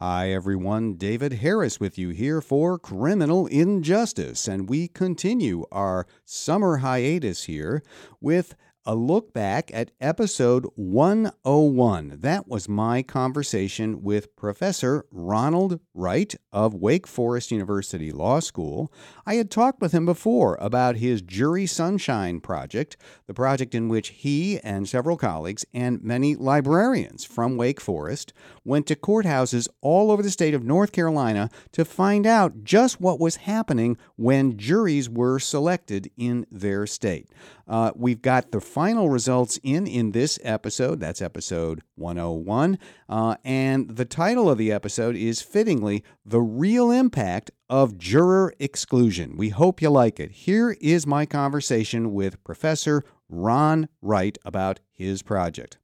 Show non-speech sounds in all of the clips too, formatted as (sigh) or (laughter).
Hi, everyone. David Harris with you here for Criminal Injustice. And we continue our summer hiatus here with a look back at episode 101. That was my conversation with Professor Ronald Wright of Wake Forest University Law School. I had talked with him before about his Jury Sunshine project, the project in which he and several colleagues and many librarians from Wake Forest went to courthouses all over the state of North Carolina to find out just what was happening when juries were selected in their state. Uh, we've got the final results in in this episode. That's episode 101. Uh, and the title of the episode is fittingly The Real Impact of Juror Exclusion. We hope you like it. Here is my conversation with Professor Ron Wright about his project.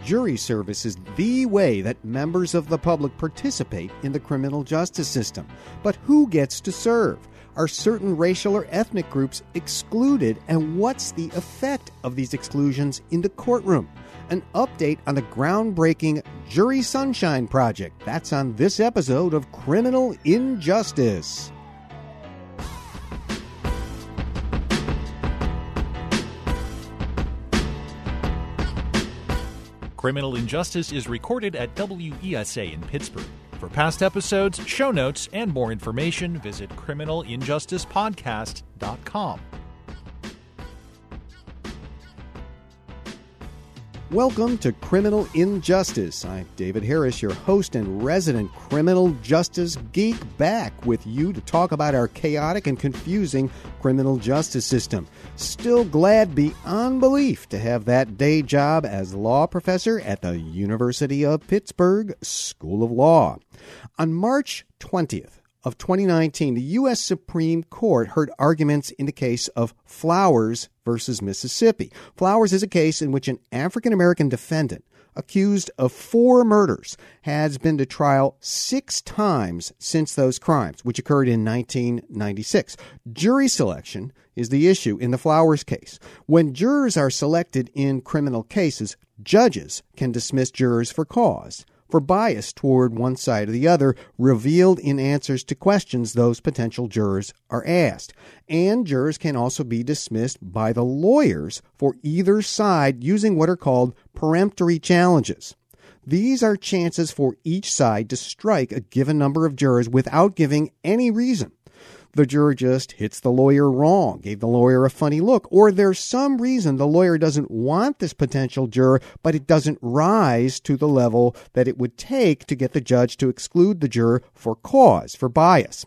Jury service is the way that members of the public participate in the criminal justice system. But who gets to serve? Are certain racial or ethnic groups excluded, and what's the effect of these exclusions in the courtroom? An update on the groundbreaking Jury Sunshine Project. That's on this episode of Criminal Injustice. Criminal Injustice is recorded at WESA in Pittsburgh. For past episodes, show notes, and more information, visit criminalinjusticepodcast.com. Welcome to Criminal Injustice. I'm David Harris, your host and resident criminal justice geek, back with you to talk about our chaotic and confusing criminal justice system. Still glad beyond belief to have that day job as law professor at the University of Pittsburgh School of Law. On March 20th, of 2019, the U.S. Supreme Court heard arguments in the case of Flowers versus Mississippi. Flowers is a case in which an African American defendant accused of four murders has been to trial six times since those crimes, which occurred in 1996. Jury selection is the issue in the Flowers case. When jurors are selected in criminal cases, judges can dismiss jurors for cause for bias toward one side or the other revealed in answers to questions those potential jurors are asked. And jurors can also be dismissed by the lawyers for either side using what are called peremptory challenges. These are chances for each side to strike a given number of jurors without giving any reason the juror just hits the lawyer wrong, gave the lawyer a funny look, or there's some reason the lawyer doesn't want this potential juror, but it doesn't rise to the level that it would take to get the judge to exclude the juror for cause, for bias.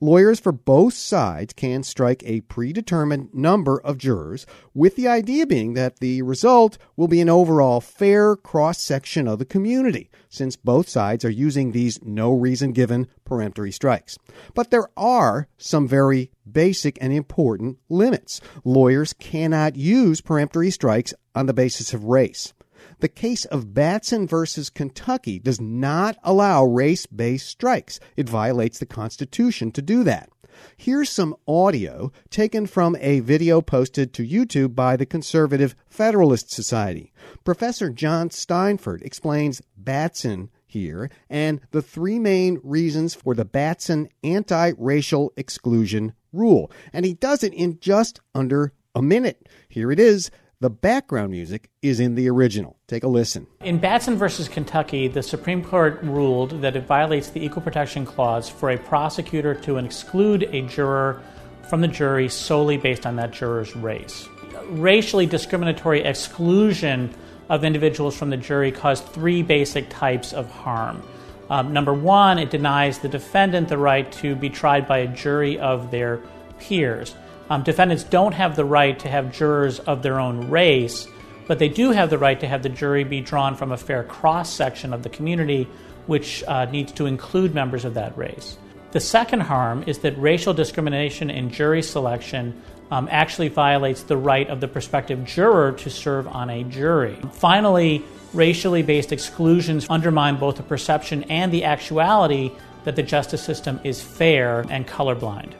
Lawyers for both sides can strike a predetermined number of jurors, with the idea being that the result will be an overall fair cross section of the community, since both sides are using these no reason given peremptory strikes. But there are some very basic and important limits. Lawyers cannot use peremptory strikes on the basis of race. The case of Batson versus Kentucky does not allow race based strikes. It violates the Constitution to do that. Here's some audio taken from a video posted to YouTube by the Conservative Federalist Society. Professor John Steinfort explains Batson here and the three main reasons for the Batson anti racial exclusion rule. And he does it in just under a minute. Here it is the background music is in the original. Take a listen. In Batson versus Kentucky, the Supreme Court ruled that it violates the Equal Protection Clause for a prosecutor to exclude a juror from the jury solely based on that juror's race. Racially discriminatory exclusion of individuals from the jury caused three basic types of harm. Um, number one, it denies the defendant the right to be tried by a jury of their peers. Um, defendants don't have the right to have jurors of their own race, but they do have the right to have the jury be drawn from a fair cross section of the community, which uh, needs to include members of that race. The second harm is that racial discrimination in jury selection um, actually violates the right of the prospective juror to serve on a jury. Finally, racially based exclusions undermine both the perception and the actuality that the justice system is fair and colorblind.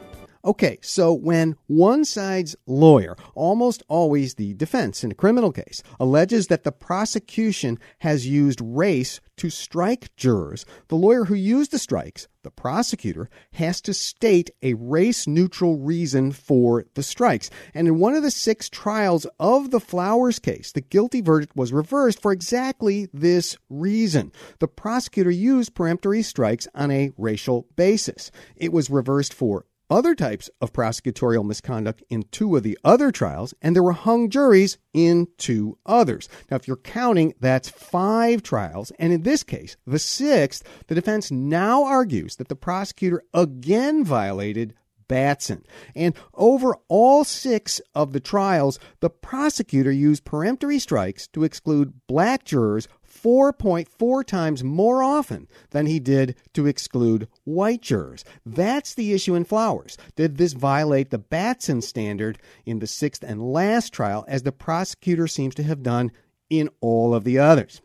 Okay, so when one side's lawyer, almost always the defense in a criminal case, alleges that the prosecution has used race to strike jurors, the lawyer who used the strikes, the prosecutor, has to state a race neutral reason for the strikes. And in one of the six trials of the Flowers case, the guilty verdict was reversed for exactly this reason. The prosecutor used peremptory strikes on a racial basis. It was reversed for other types of prosecutorial misconduct in two of the other trials, and there were hung juries in two others. Now, if you're counting, that's five trials, and in this case, the sixth, the defense now argues that the prosecutor again violated Batson. And over all six of the trials, the prosecutor used peremptory strikes to exclude black jurors 4.4 times more often than he did to exclude white jurors. That's the issue in Flowers. Did this violate the Batson standard in the sixth and last trial, as the prosecutor seems to have done in all of the others?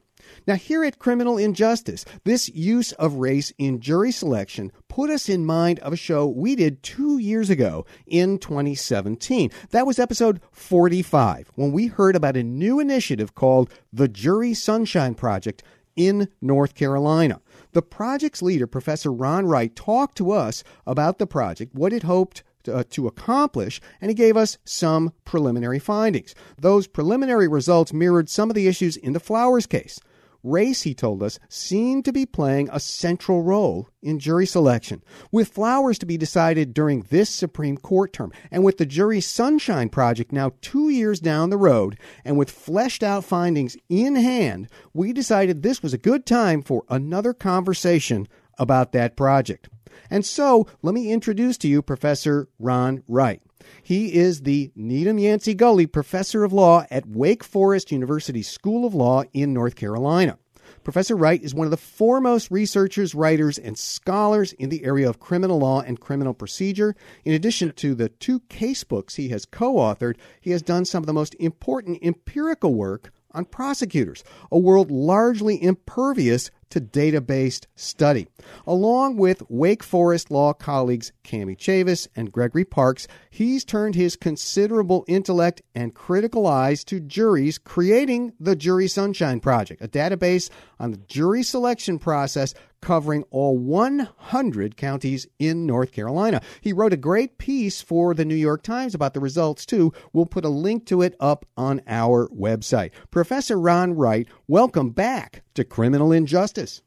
Now, here at Criminal Injustice, this use of race in jury selection put us in mind of a show we did two years ago in 2017. That was episode 45, when we heard about a new initiative called the Jury Sunshine Project in North Carolina. The project's leader, Professor Ron Wright, talked to us about the project, what it hoped to, uh, to, accomplish, and he gave us some preliminary findings. Those preliminary results mirrored some of the issues in the Flowers case. Race, he told us, seemed to be playing a central role in jury selection. With flowers to be decided during this Supreme Court term, and with the Jury Sunshine Project now two years down the road, and with fleshed out findings in hand, we decided this was a good time for another conversation about that project. And so, let me introduce to you Professor Ron Wright. He is the Needham Yancey Gulley Professor of Law at Wake Forest University School of Law in North Carolina. Professor Wright is one of the foremost researchers, writers, and scholars in the area of criminal law and criminal procedure. In addition to the two case books he has co authored, he has done some of the most important empirical work on prosecutors, a world largely impervious to data based study. Along with Wake Forest law colleagues Kami Chavis and Gregory Parks, he's turned his considerable intellect and critical eyes to juries, creating the Jury Sunshine Project, a database on the jury selection process covering all 100 counties in North Carolina. He wrote a great piece for the New York Times about the results, too. We'll put a link to it up on our website. Professor Ron Wright, welcome back to Criminal Injustice.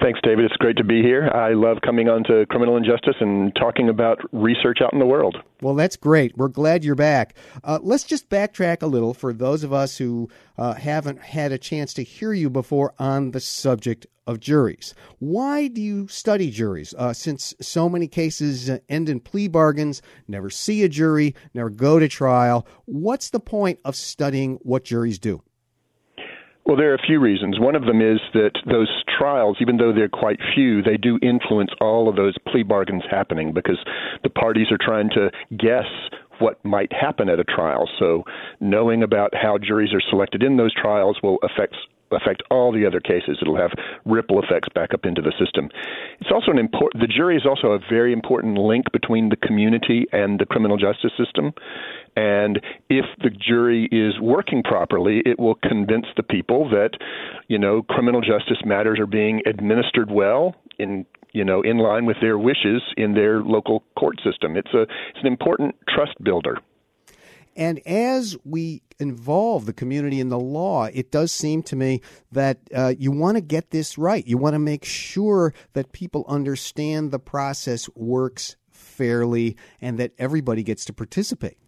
Thanks, David. It's great to be here. I love coming on to criminal injustice and talking about research out in the world. Well, that's great. We're glad you're back. Uh, let's just backtrack a little for those of us who uh, haven't had a chance to hear you before on the subject of juries. Why do you study juries? Uh, since so many cases uh, end in plea bargains, never see a jury, never go to trial, what's the point of studying what juries do? Well, there are a few reasons. One of them is that those trials, even though they're quite few, they do influence all of those plea bargains happening because the parties are trying to guess what might happen at a trial. So, knowing about how juries are selected in those trials will affect affect all the other cases. It'll have ripple effects back up into the system. It's also an important. The jury is also a very important link between the community and the criminal justice system. And if the jury is working properly, it will convince the people that, you know, criminal justice matters are being administered well in you know in line with their wishes in their local court system. It's a it's an important trust builder. And as we involve the community in the law, it does seem to me that uh, you want to get this right. You want to make sure that people understand the process works fairly and that everybody gets to participate.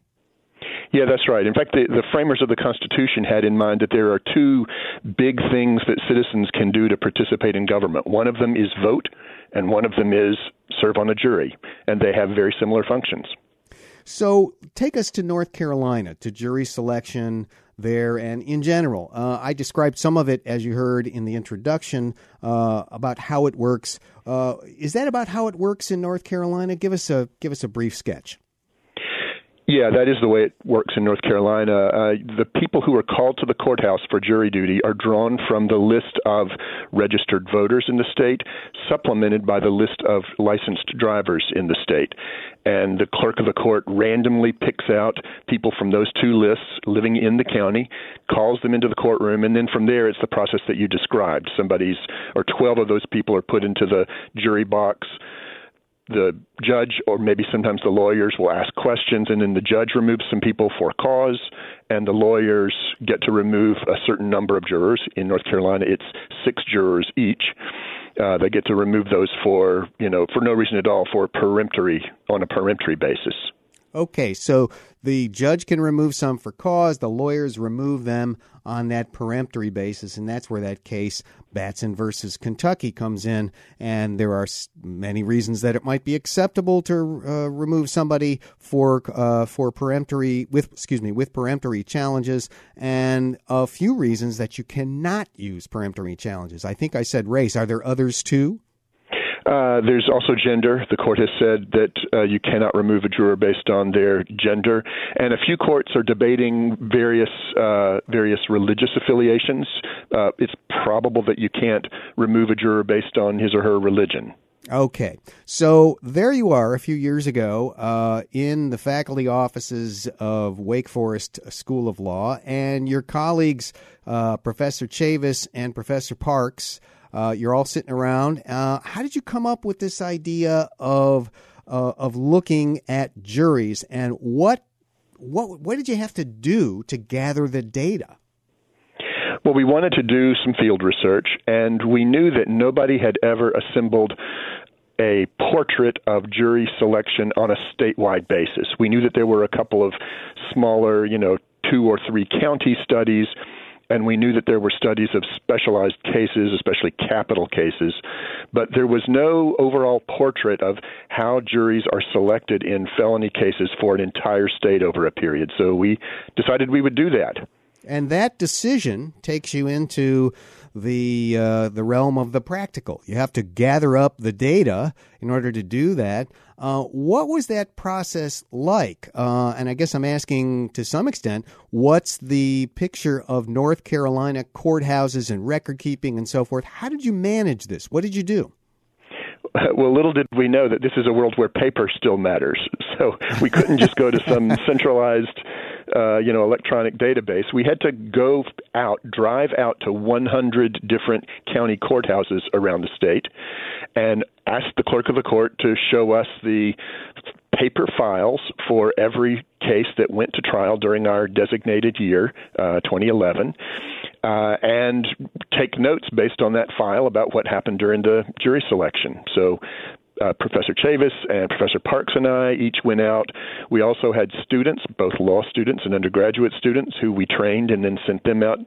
Yeah, that's right. In fact, the, the framers of the Constitution had in mind that there are two big things that citizens can do to participate in government. One of them is vote, and one of them is serve on a jury, and they have very similar functions. So, take us to North Carolina, to jury selection there, and in general. Uh, I described some of it, as you heard in the introduction, uh, about how it works. Uh, is that about how it works in North Carolina? Give us a give us a brief sketch. Yeah, that is the way it works in North Carolina. Uh, the people who are called to the courthouse for jury duty are drawn from the list of registered voters in the state, supplemented by the list of licensed drivers in the state. And the clerk of the court randomly picks out people from those two lists living in the county, calls them into the courtroom, and then from there it's the process that you described. Somebody's, or 12 of those people are put into the jury box the judge or maybe sometimes the lawyers will ask questions and then the judge removes some people for cause and the lawyers get to remove a certain number of jurors. In north carolina it's six jurors each uh, they get to remove those for you know for no reason at all for peremptory on a peremptory basis Okay, so the judge can remove some for cause, the lawyers remove them on that peremptory basis, and that's where that case, Batson versus Kentucky, comes in. And there are many reasons that it might be acceptable to uh, remove somebody for uh, for peremptory with excuse me with peremptory challenges, and a few reasons that you cannot use peremptory challenges. I think I said race. Are there others too? Uh, there's also gender. The court has said that uh, you cannot remove a juror based on their gender, and a few courts are debating various uh, various religious affiliations. Uh, it's probable that you can't remove a juror based on his or her religion. Okay, so there you are a few years ago uh, in the faculty offices of Wake Forest School of Law, and your colleagues, Professor Chavis and Professor Parks, uh, you're all sitting around. Uh, how did you come up with this idea of uh, of looking at juries, and what what what did you have to do to gather the data? Well, we wanted to do some field research, and we knew that nobody had ever assembled a portrait of jury selection on a statewide basis. We knew that there were a couple of smaller, you know, two or three county studies and we knew that there were studies of specialized cases, especially capital cases, but there was no overall portrait of how juries are selected in felony cases for an entire state over a period. So we decided we would do that. And that decision takes you into the uh, the realm of the practical. You have to gather up the data in order to do that. Uh, what was that process like? Uh, and I guess I'm asking to some extent, what's the picture of North Carolina courthouses and record keeping and so forth? How did you manage this? What did you do? Well, little did we know that this is a world where paper still matters. (laughs) So we couldn't just go to some (laughs) centralized uh, you know electronic database. We had to go out, drive out to 100 different county courthouses around the state, and ask the clerk of the court to show us the paper files for every case that went to trial during our designated year, uh, 2011. Uh, and take notes based on that file about what happened during the jury selection. So uh, Professor Chavis and Professor Parks and I each went out. We also had students, both law students and undergraduate students, who we trained and then sent them out.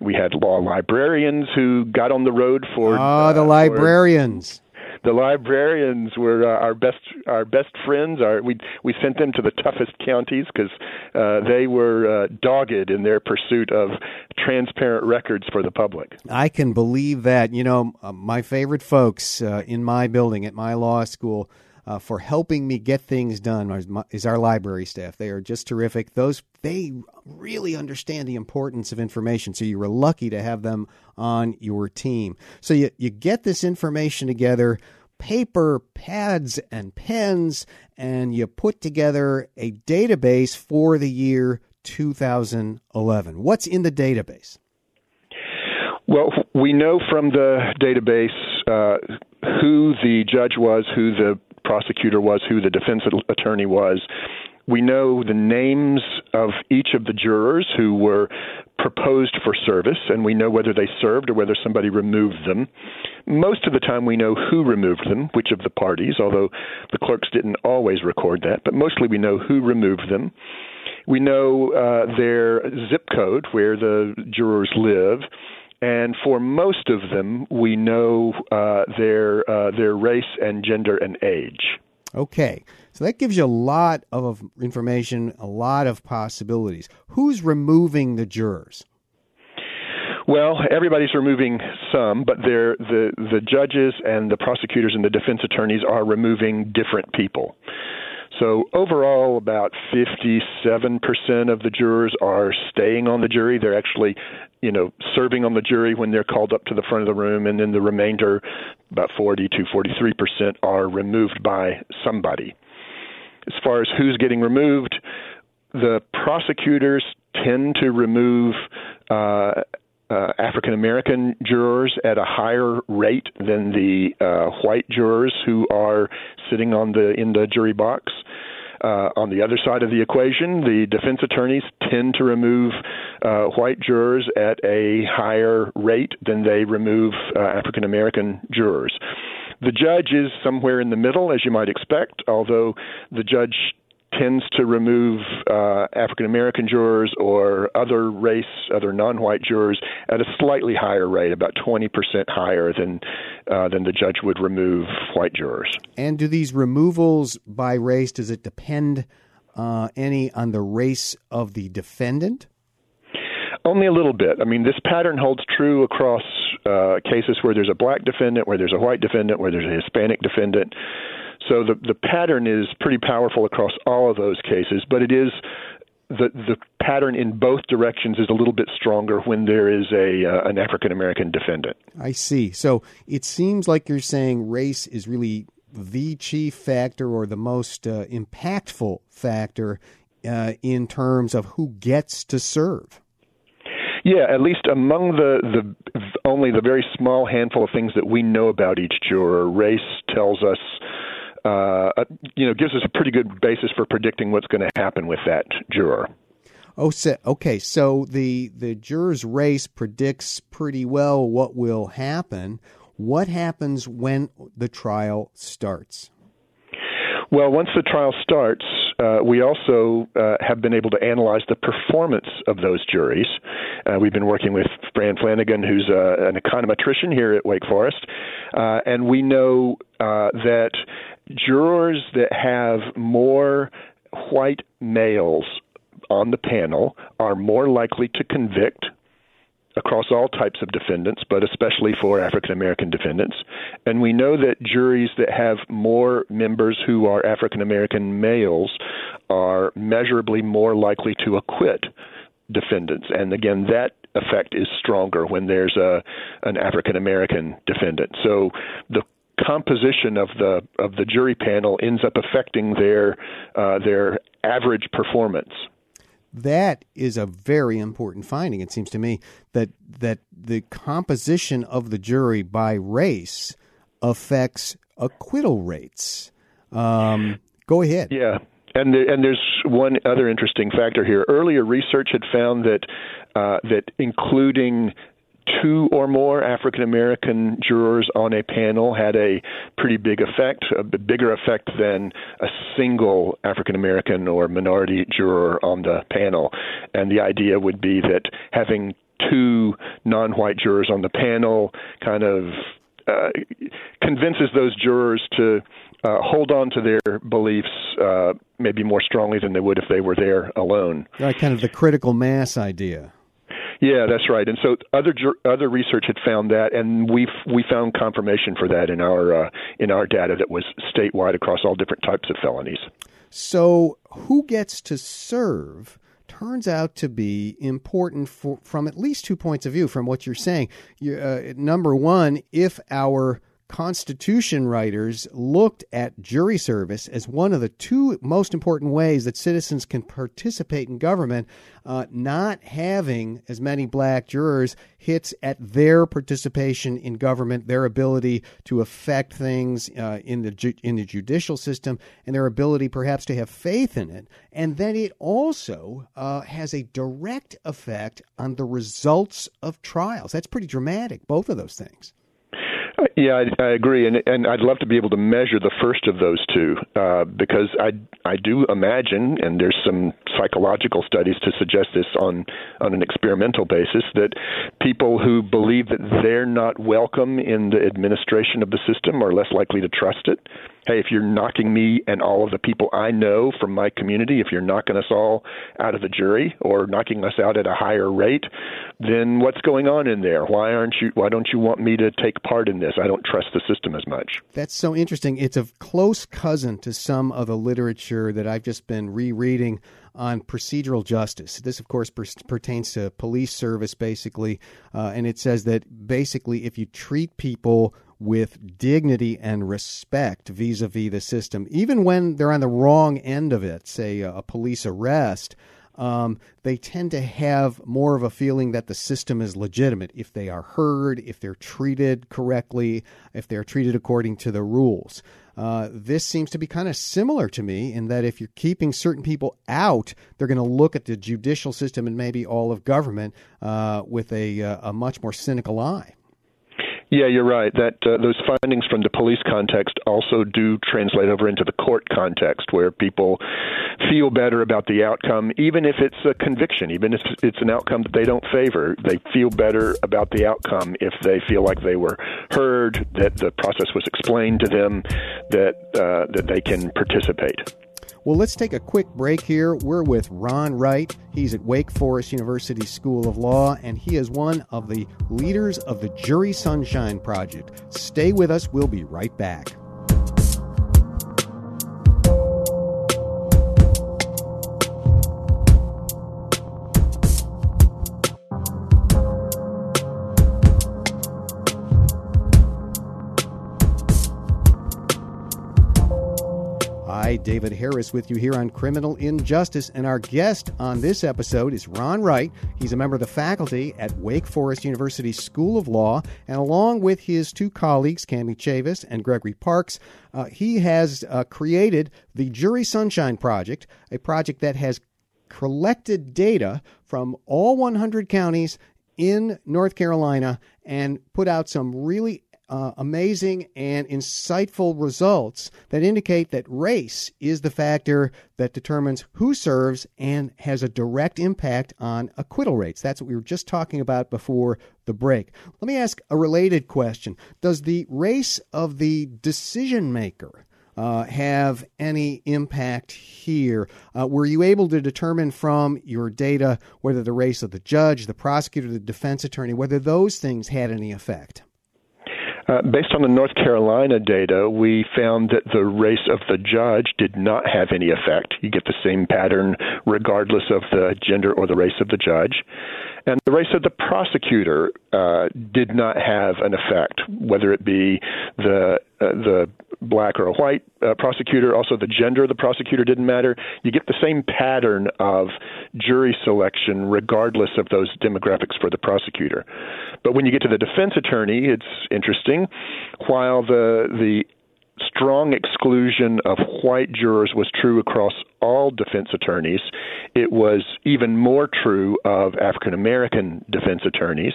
We had law librarians who got on the road for. Ah, uh, the librarians. For, the librarians were uh, our best our best friends. Our, we we sent them to the toughest counties because uh, they were uh, dogged in their pursuit of transparent records for the public. I can believe that. You know, my favorite folks uh, in my building at my law school. Uh, for helping me get things done is our library staff. They are just terrific. Those they really understand the importance of information. So you were lucky to have them on your team. So you you get this information together paper, pads, and pens, and you put together a database for the year 2011. What's in the database? Well, we know from the database uh, who the judge was, who the prosecutor was, who the defense attorney was. We know the names of each of the jurors who were proposed for service, and we know whether they served or whether somebody removed them. Most of the time, we know who removed them, which of the parties, although the clerks didn't always record that, but mostly we know who removed them. We know uh, their zip code, where the jurors live. And for most of them, we know uh, their uh, their race and gender and age. Okay, so that gives you a lot of information, a lot of possibilities. Who's removing the jurors? Well, everybody's removing some, but they're, the the judges and the prosecutors and the defense attorneys are removing different people. So overall, about 57% of the jurors are staying on the jury. They're actually, you know, serving on the jury when they're called up to the front of the room, and then the remainder, about 40 to 43%, are removed by somebody. As far as who's getting removed, the prosecutors tend to remove uh, uh, African American jurors at a higher rate than the uh, white jurors who are sitting on the in the jury box. Uh, on the other side of the equation, the defense attorneys tend to remove uh, white jurors at a higher rate than they remove uh, African American jurors. The judge is somewhere in the middle, as you might expect, although the judge tends to remove uh, African American jurors or other race, other non-white jurors at a slightly higher rate, about 20% higher than uh, than the judge would remove white jurors. And do these removals by race does it depend uh, any on the race of the defendant? Only a little bit. I mean, this pattern holds true across uh, cases where there's a black defendant, where there's a white defendant, where there's a Hispanic defendant. So the the pattern is pretty powerful across all of those cases, but it is the the pattern in both directions is a little bit stronger when there is a uh, an African American defendant. I see. So it seems like you're saying race is really the chief factor or the most uh, impactful factor uh, in terms of who gets to serve. Yeah, at least among the, the only the very small handful of things that we know about each juror, race tells us uh, you know, gives us a pretty good basis for predicting what's going to happen with that juror. Oh, so, okay. So the the juror's race predicts pretty well what will happen. What happens when the trial starts? Well, once the trial starts, uh, we also uh, have been able to analyze the performance of those juries. Uh, we've been working with Fran Flanagan, who's uh, an econometrician here at Wake Forest, uh, and we know uh, that jurors that have more white males on the panel are more likely to convict across all types of defendants, but especially for African American defendants. And we know that juries that have more members who are African American males are measurably more likely to acquit defendants. And again, that effect is stronger when there's a an African American defendant. So the composition of the of the jury panel ends up affecting their uh, their average performance. That is a very important finding. It seems to me that that the composition of the jury by race affects acquittal rates. Um, go ahead. Yeah. And, the, and there's one other interesting factor here. Earlier research had found that uh, that including two or more African American jurors on a panel had a pretty big effect, a bigger effect than a single African American or minority juror on the panel. And the idea would be that having two non white jurors on the panel kind of uh, convinces those jurors to uh, hold on to their beliefs uh, maybe more strongly than they would if they were there alone. Right, kind of the critical mass idea. Yeah, that's right. And so other other research had found that, and we we found confirmation for that in our uh, in our data that was statewide across all different types of felonies. So, who gets to serve? Turns out to be important for, from at least two points of view from what you're saying. You, uh, number one, if our Constitution writers looked at jury service as one of the two most important ways that citizens can participate in government. Uh, not having as many black jurors hits at their participation in government, their ability to affect things uh, in the ju- in the judicial system, and their ability perhaps to have faith in it. And then it also uh, has a direct effect on the results of trials. That's pretty dramatic. Both of those things. Yeah, I, I agree, and and I'd love to be able to measure the first of those two uh, because I I do imagine, and there's some psychological studies to suggest this on on an experimental basis that people who believe that they're not welcome in the administration of the system are less likely to trust it hey, if you're knocking me and all of the people I know from my community, if you're knocking us all out of the jury or knocking us out at a higher rate, then what's going on in there? Why aren't you? Why don't you want me to take part in this? This. I don't trust the system as much. That's so interesting. It's a close cousin to some of the literature that I've just been rereading on procedural justice. This, of course, per- pertains to police service, basically, uh, and it says that basically, if you treat people with dignity and respect vis a vis the system, even when they're on the wrong end of it, say a police arrest, um, they tend to have more of a feeling that the system is legitimate if they are heard, if they're treated correctly, if they're treated according to the rules. Uh, this seems to be kind of similar to me in that if you're keeping certain people out, they're going to look at the judicial system and maybe all of government uh, with a, uh, a much more cynical eye. Yeah, you're right. That uh, those findings from the police context also do translate over into the court context, where people feel better about the outcome, even if it's a conviction, even if it's an outcome that they don't favor. They feel better about the outcome if they feel like they were heard, that the process was explained to them, that uh, that they can participate. Well, let's take a quick break here. We're with Ron Wright. He's at Wake Forest University School of Law, and he is one of the leaders of the Jury Sunshine Project. Stay with us. We'll be right back. Hi, David Harris with you here on Criminal Injustice, and our guest on this episode is Ron Wright. He's a member of the faculty at Wake Forest University School of Law, and along with his two colleagues, Kami Chavis and Gregory Parks, uh, he has uh, created the Jury Sunshine Project, a project that has collected data from all 100 counties in North Carolina and put out some really uh, amazing and insightful results that indicate that race is the factor that determines who serves and has a direct impact on acquittal rates. That's what we were just talking about before the break. Let me ask a related question Does the race of the decision maker uh, have any impact here? Uh, were you able to determine from your data whether the race of the judge, the prosecutor, the defense attorney, whether those things had any effect? Uh, based on the North Carolina data, we found that the race of the judge did not have any effect. You get the same pattern regardless of the gender or the race of the judge. And the race of the prosecutor uh, did not have an effect, whether it be the uh, the black or a white uh, prosecutor. Also, the gender of the prosecutor didn't matter. You get the same pattern of jury selection, regardless of those demographics for the prosecutor. But when you get to the defense attorney, it's interesting. While the the strong exclusion of white jurors was true across all defense attorneys. It was even more true of African American defense attorneys.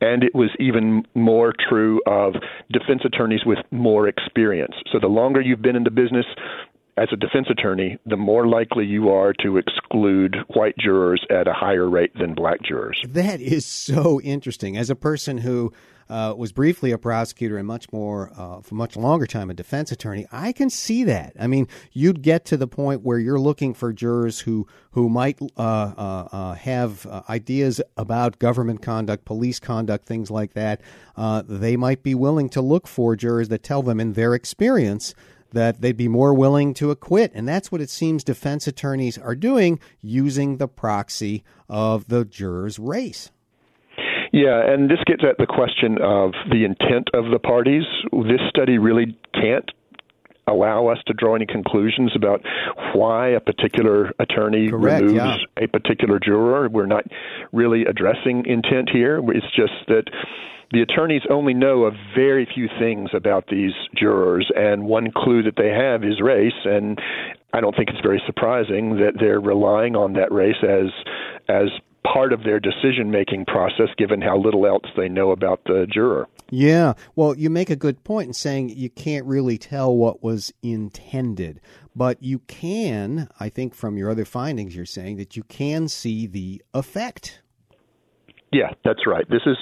And it was even more true of defense attorneys with more experience. So the longer you've been in the business, as a defense attorney, the more likely you are to exclude white jurors at a higher rate than black jurors. That is so interesting. As a person who uh, was briefly a prosecutor and much more, uh, for much longer time, a defense attorney. I can see that. I mean, you'd get to the point where you're looking for jurors who who might uh, uh, uh have uh, ideas about government conduct, police conduct, things like that. they might be willing to look for jurors that tell them, in their experience, that they'd be more willing to acquit. And that's what it seems defense attorneys are doing using the proxy of the juror's race. Yeah, and this gets at the question of the intent of the parties. This study really can't allow us to draw any conclusions about why a particular attorney Correct, removes yeah. a particular juror. We're not really addressing intent here. It's just that the attorneys only know a very few things about these jurors, and one clue that they have is race. And I don't think it's very surprising that they're relying on that race as as part of their decision making process, given how little else they know about the juror. Yeah. Well, you make a good point in saying you can't really tell what was intended, but you can, I think, from your other findings, you're saying that you can see the effect. Yeah, that's right. This is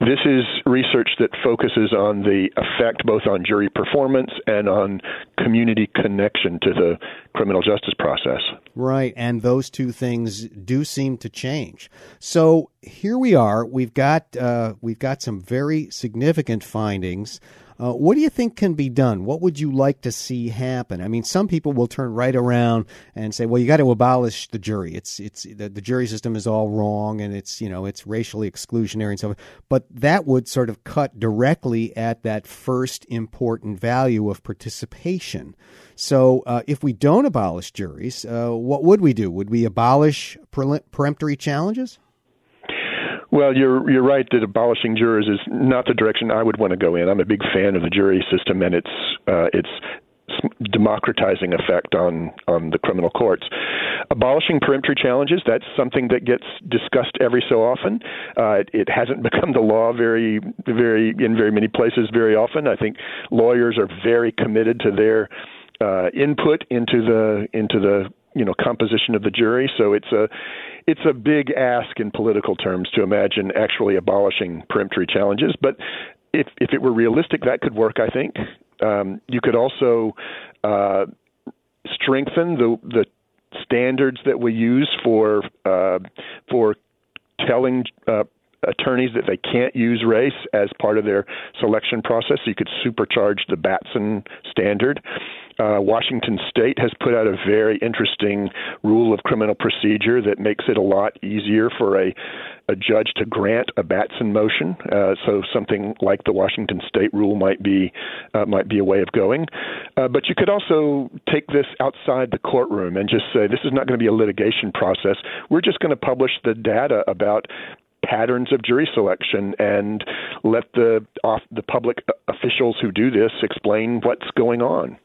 this is research that focuses on the effect both on jury performance and on community connection to the criminal justice process. Right, and those two things do seem to change. So here we are. We've got uh, we've got some very significant findings. Uh, what do you think can be done? What would you like to see happen? I mean, some people will turn right around and say, "Well, you got to abolish the jury. It's it's the, the jury system is all wrong, and it's you know it's racially exclusionary and so on." But that would sort of cut directly at that first important value of participation. So, uh, if we don't abolish juries, uh, what would we do? Would we abolish peremptory challenges? Well, you're you're right that abolishing jurors is not the direction I would want to go in. I'm a big fan of the jury system and its uh, its democratizing effect on on the criminal courts. Abolishing peremptory challenges that's something that gets discussed every so often. Uh, it, it hasn't (laughs) become the law very very in very many places very often. I think lawyers are very committed to their uh, input into the into the you know composition of the jury. So it's a it's a big ask in political terms to imagine actually abolishing peremptory challenges. But if if it were realistic, that could work. I think um, you could also uh, strengthen the the standards that we use for uh, for telling uh, attorneys that they can't use race as part of their selection process. So you could supercharge the Batson standard. Uh, Washington State has put out a very interesting rule of criminal procedure that makes it a lot easier for a, a judge to grant a Batson motion. Uh, so something like the Washington State rule might be uh, might be a way of going. Uh, but you could also take this outside the courtroom and just say this is not going to be a litigation process. We're just going to publish the data about patterns of jury selection and let the off the public officials who do this explain what's going on.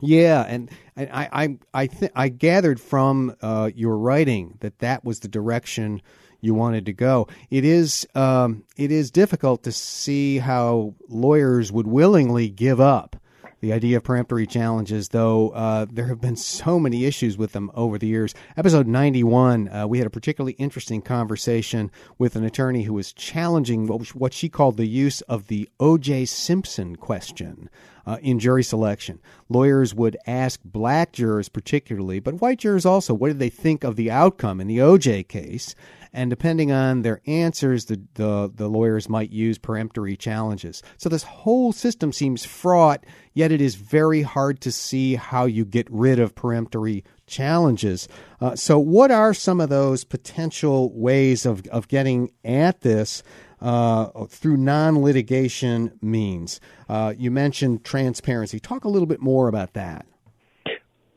Yeah, and, and I I I, th- I gathered from uh, your writing that that was the direction you wanted to go. It is um, it is difficult to see how lawyers would willingly give up the idea of peremptory challenges, though uh, there have been so many issues with them over the years. Episode 91, uh, we had a particularly interesting conversation with an attorney who was challenging what, what she called the use of the O.J. Simpson question. Uh, in jury selection. Lawyers would ask black jurors, particularly, but white jurors also, what did they think of the outcome in the OJ case? and depending on their answers, the, the, the lawyers might use peremptory challenges. So this whole system seems fraught, yet it is very hard to see how you get rid of peremptory challenges. Uh, so, what are some of those potential ways of, of getting at this? Uh, through non litigation means. Uh, you mentioned transparency. Talk a little bit more about that.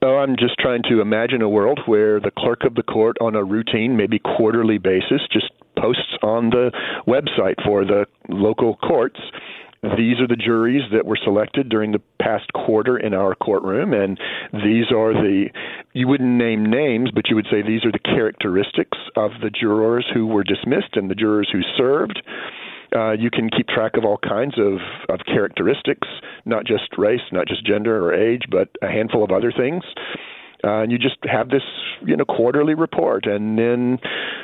Oh, I'm just trying to imagine a world where the clerk of the court, on a routine, maybe quarterly basis, just posts on the website for the local courts. These are the juries that were selected during the past quarter in our courtroom, and these are the, you wouldn't name names, but you would say these are the characteristics of the jurors who were dismissed and the jurors who served. Uh, you can keep track of all kinds of, of characteristics, not just race, not just gender or age, but a handful of other things. Uh, and you just have this, you know, quarterly report, and then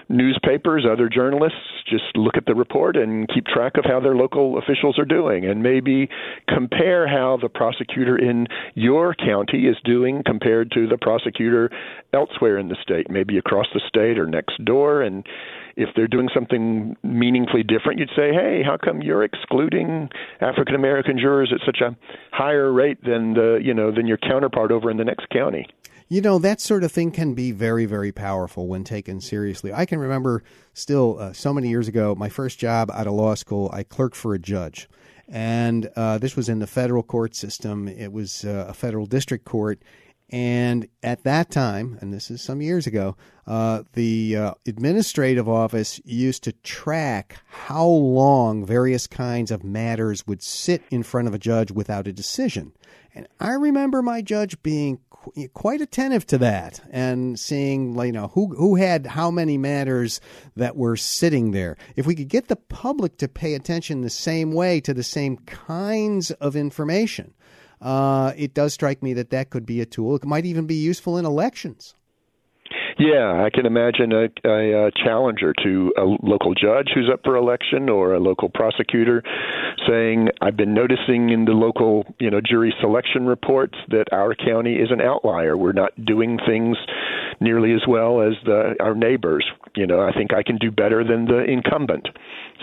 newspapers, other journalists just look at the report and keep track of how their local officials are doing, and maybe compare how the prosecutor in your county is doing compared to the prosecutor elsewhere in the state, maybe across the state or next door, and if they're doing something meaningfully different, you'd say, "Hey, how come you're excluding African American jurors at such a higher rate than the you know than your counterpart over in the next county?" You know, that sort of thing can be very, very powerful when taken seriously. I can remember still uh, so many years ago, my first job out of law school, I clerked for a judge. And uh, this was in the federal court system. It was uh, a federal district court. And at that time, and this is some years ago, uh, the uh, administrative office used to track how long various kinds of matters would sit in front of a judge without a decision. And I remember my judge being qu- quite attentive to that and seeing, you know, who who had how many matters that were sitting there. If we could get the public to pay attention the same way to the same kinds of information, uh, it does strike me that that could be a tool. It might even be useful in elections. Yeah, I can imagine a, a, a, challenger to a local judge who's up for election or a local prosecutor saying, "I've been noticing in the local, you know, jury selection reports that our county is an outlier. We're not doing things nearly as well as the, our neighbors. You know, I think I can do better than the incumbent."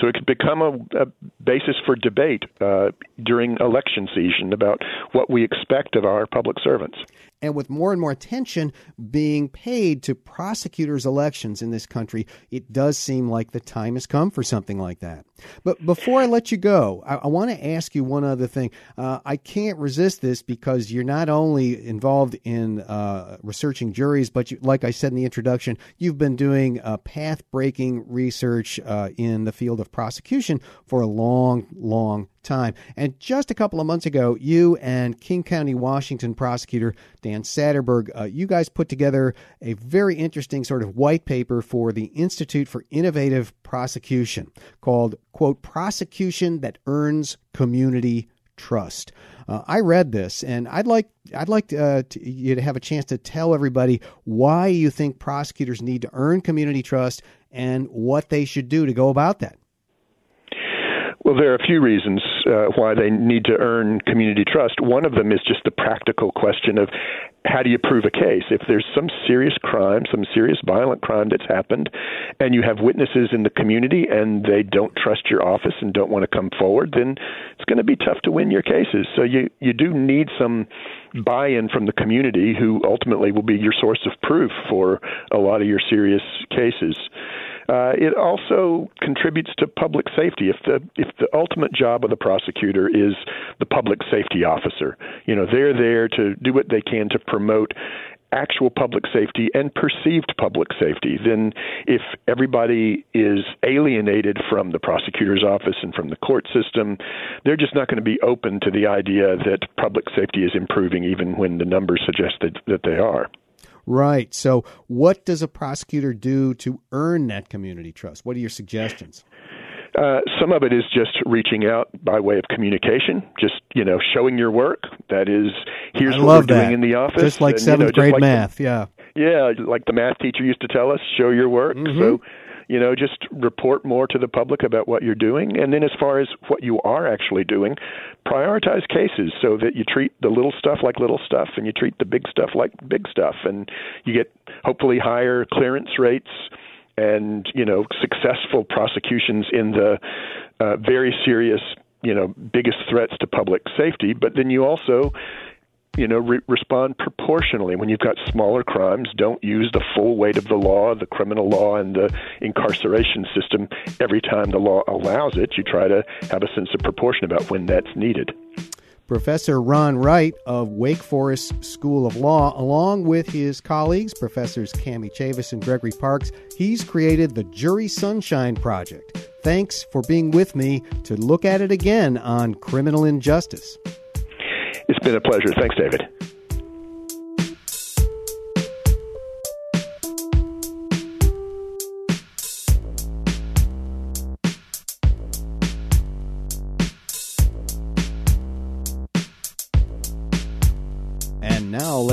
So it's become a, a basis for debate uh, during election season about what we expect of our public servants and with more and more attention being paid to prosecutors' elections in this country, it does seem like the time has come for something like that. But before I let you go, I, I want to ask you one other thing. Uh, I can't resist this because you're not only involved in uh, researching juries, but you, like I said in the introduction, you've been doing uh, path breaking research uh, in the field of prosecution for a long, long time. And just a couple of months ago, you and King County, Washington prosecutor Dan Satterberg, uh, you guys put together a very interesting sort of white paper for the Institute for Innovative Prosecution called, quote, Prosecution That Earns Community Trust. Uh, I read this, and I'd like I'd like uh, to, you to have a chance to tell everybody why you think prosecutors need to earn community trust and what they should do to go about that. Well, there are a few reasons uh, why they need to earn community trust. One of them is just the practical question of how do you prove a case? If there's some serious crime, some serious violent crime that's happened, and you have witnesses in the community and they don't trust your office and don't want to come forward, then it's going to be tough to win your cases. So you you do need some buy-in from the community, who ultimately will be your source of proof for a lot of your serious cases. Uh, it also contributes to public safety. If the if the ultimate job of the prosecutor is the public safety officer, you know they're there to do what they can to promote actual public safety and perceived public safety, then if everybody is alienated from the prosecutor's office and from the court system, they're just not going to be open to the idea that public safety is improving, even when the numbers suggest that, that they are. Right. So, what does a prosecutor do to earn that community trust? What are your suggestions? Uh, some of it is just reaching out by way of communication, just you know, showing your work. That is, here's what we're that. doing in the office. Just like and, seventh you know, grade like math, the, yeah. Yeah, like the math teacher used to tell us, show your work. Mm-hmm. So, you know, just report more to the public about what you're doing. And then as far as what you are actually doing, prioritize cases so that you treat the little stuff like little stuff and you treat the big stuff like big stuff. And you get hopefully higher clearance rates and, you know, successful prosecutions in the uh, very serious, you know, biggest threats to public safety. But then you also you know, re- respond proportionally. When you've got smaller crimes, don't use the full weight of the law, the criminal law, and the incarceration system every time the law allows it. You try to have a sense of proportion about when that's needed. Professor Ron Wright of Wake Forest School of Law, along with his colleagues, Professors Kami Chavis and Gregory Parks, he's created the Jury Sunshine Project. Thanks for being with me to look at it again on criminal injustice. Been a pleasure. Thanks, David.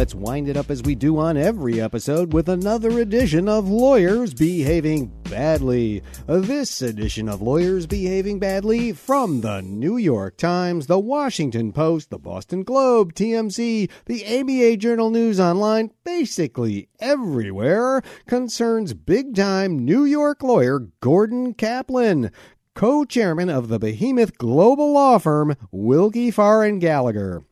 Let's wind it up as we do on every episode with another edition of Lawyers Behaving Badly. This edition of Lawyers Behaving Badly from the New York Times, the Washington Post, the Boston Globe, TMZ, the ABA Journal News Online, basically everywhere, concerns big time New York lawyer Gordon Caplan co chairman of the behemoth global law firm Willkie Farr and Gallagher.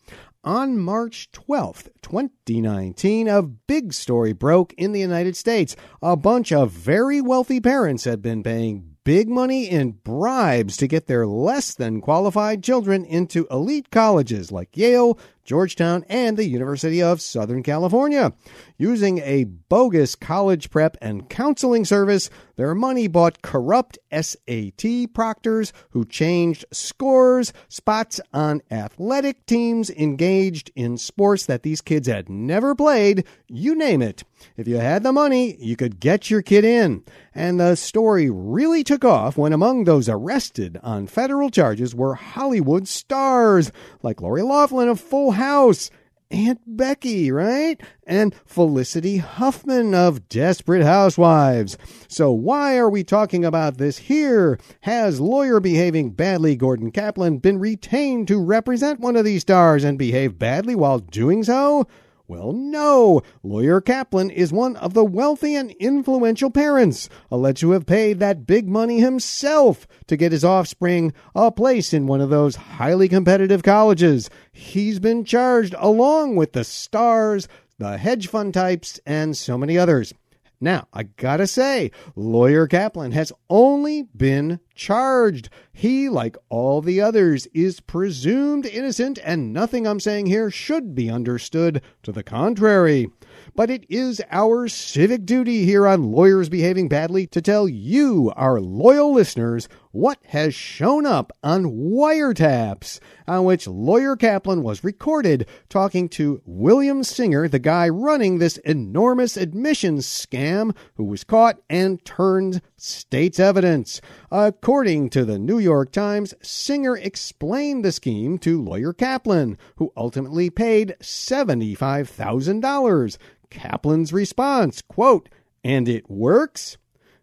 On March 12th, 2019, a big story broke in the United States. A bunch of very wealthy parents had been paying big money in bribes to get their less than qualified children into elite colleges like Yale, Georgetown, and the University of Southern California. Using a bogus college prep and counseling service, their money bought corrupt SAT proctors who changed scores, spots on athletic teams engaged in sports that these kids had never played, you name it. If you had the money, you could get your kid in. And the story really took off when among those arrested on federal charges were Hollywood stars like Lori Loughlin of Full House Aunt Becky, right? And Felicity Huffman of Desperate Housewives. So why are we talking about this here? Has lawyer behaving badly Gordon Caplan been retained to represent one of these stars and behave badly while doing so? Well, no. Lawyer Caplan is one of the wealthy and influential parents, alleged to have paid that big money himself to get his offspring a place in one of those highly competitive colleges. He's been charged along with the stars, the hedge fund types, and so many others. Now, I gotta say, Lawyer Caplan has only been charged. He, like all the others, is presumed innocent, and nothing I'm saying here should be understood to the contrary but it is our civic duty here on Lawyers Behaving Badly to tell you, our loyal listeners, what has shown up on wiretaps, on which Lawyer Caplan was recorded talking to William Singer, the guy running this enormous admissions scam, who was caught and turned state's evidence. According to the New York Times, Singer explained the scheme to Lawyer Caplan, who ultimately paid $75,000. Caplan's response, quote, and it works?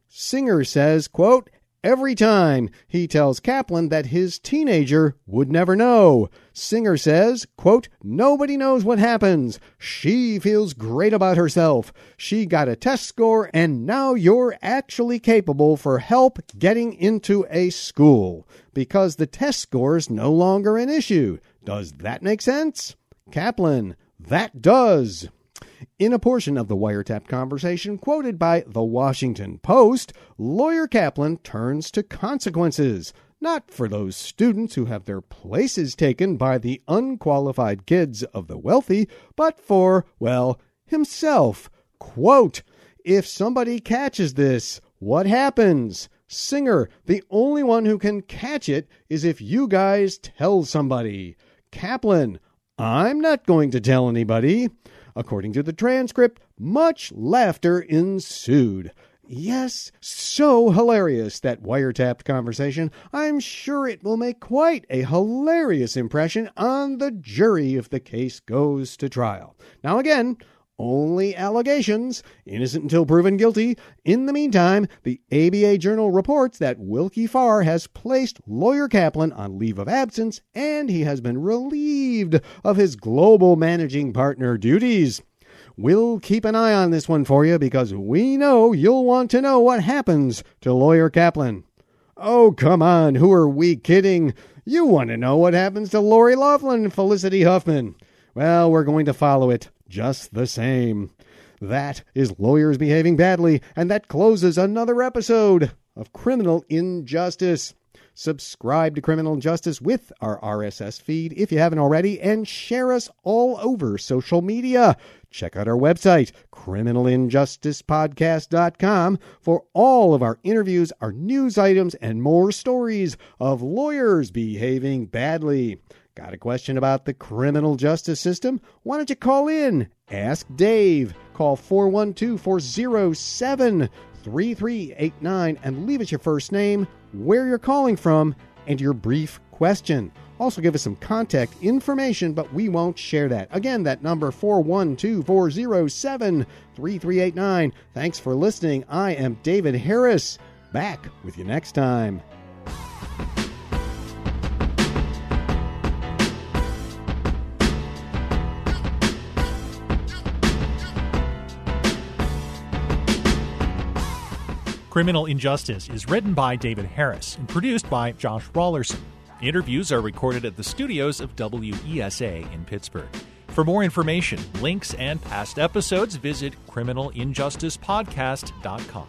Singer says, quote, every time he tells Caplan that his teenager would never know. Singer says, quote, nobody knows what happens. She feels great about herself. She got a test score and now you're actually capable for help getting into a school because the test score is no longer an issue. Does that make sense? Caplan, that does. In a portion of the wiretap conversation quoted by The Washington Post, lawyer Caplan turns to consequences, not for those students who have their places taken by the unqualified kids of the wealthy, but for, well, himself. Quote, if somebody catches this, what happens? Singer, the only one who can catch it is if you guys tell somebody. Caplan, I'm not going to tell anybody. According to the transcript, much laughter ensued. Yes, so hilarious, that wiretapped conversation. I'm sure it will make quite a hilarious impression on the jury if the case goes to trial. Now, again, only allegations, innocent until proven guilty. In the meantime, the ABA Journal reports that Willkie Farr has placed lawyer Caplan on leave of absence and he has been relieved of his global managing partner duties. We'll keep an eye on this one for you because we know you'll want to know what happens to lawyer Caplan. Oh, come on, who are we kidding? You want to know what happens to Lori Loughlin and Felicity Huffman. Well, we're going to follow it just the same. That is Lawyers Behaving Badly, and that closes another episode of Criminal Injustice. Subscribe to Criminal Justice with our RSS feed if you haven't already, and share us all over social media. Check out our website, criminalinjusticepodcast.com, for all of our interviews, our news items, and more stories of lawyers behaving badly. Got a question about the criminal justice system? Why don't you call in? Ask Dave. Call 412 407 3389 and leave us your first name, where you're calling from, and your brief question. Also, give us some contact information, but we won't share that. Again, that number 412 407 3389. Thanks for listening. I am David Harris. Back with you next time. Criminal Injustice is written by David Harris and produced by Josh Raulerson. Interviews are recorded at the studios of WESA in Pittsburgh. For more information, links, and past episodes, visit criminalinjusticepodcast.com.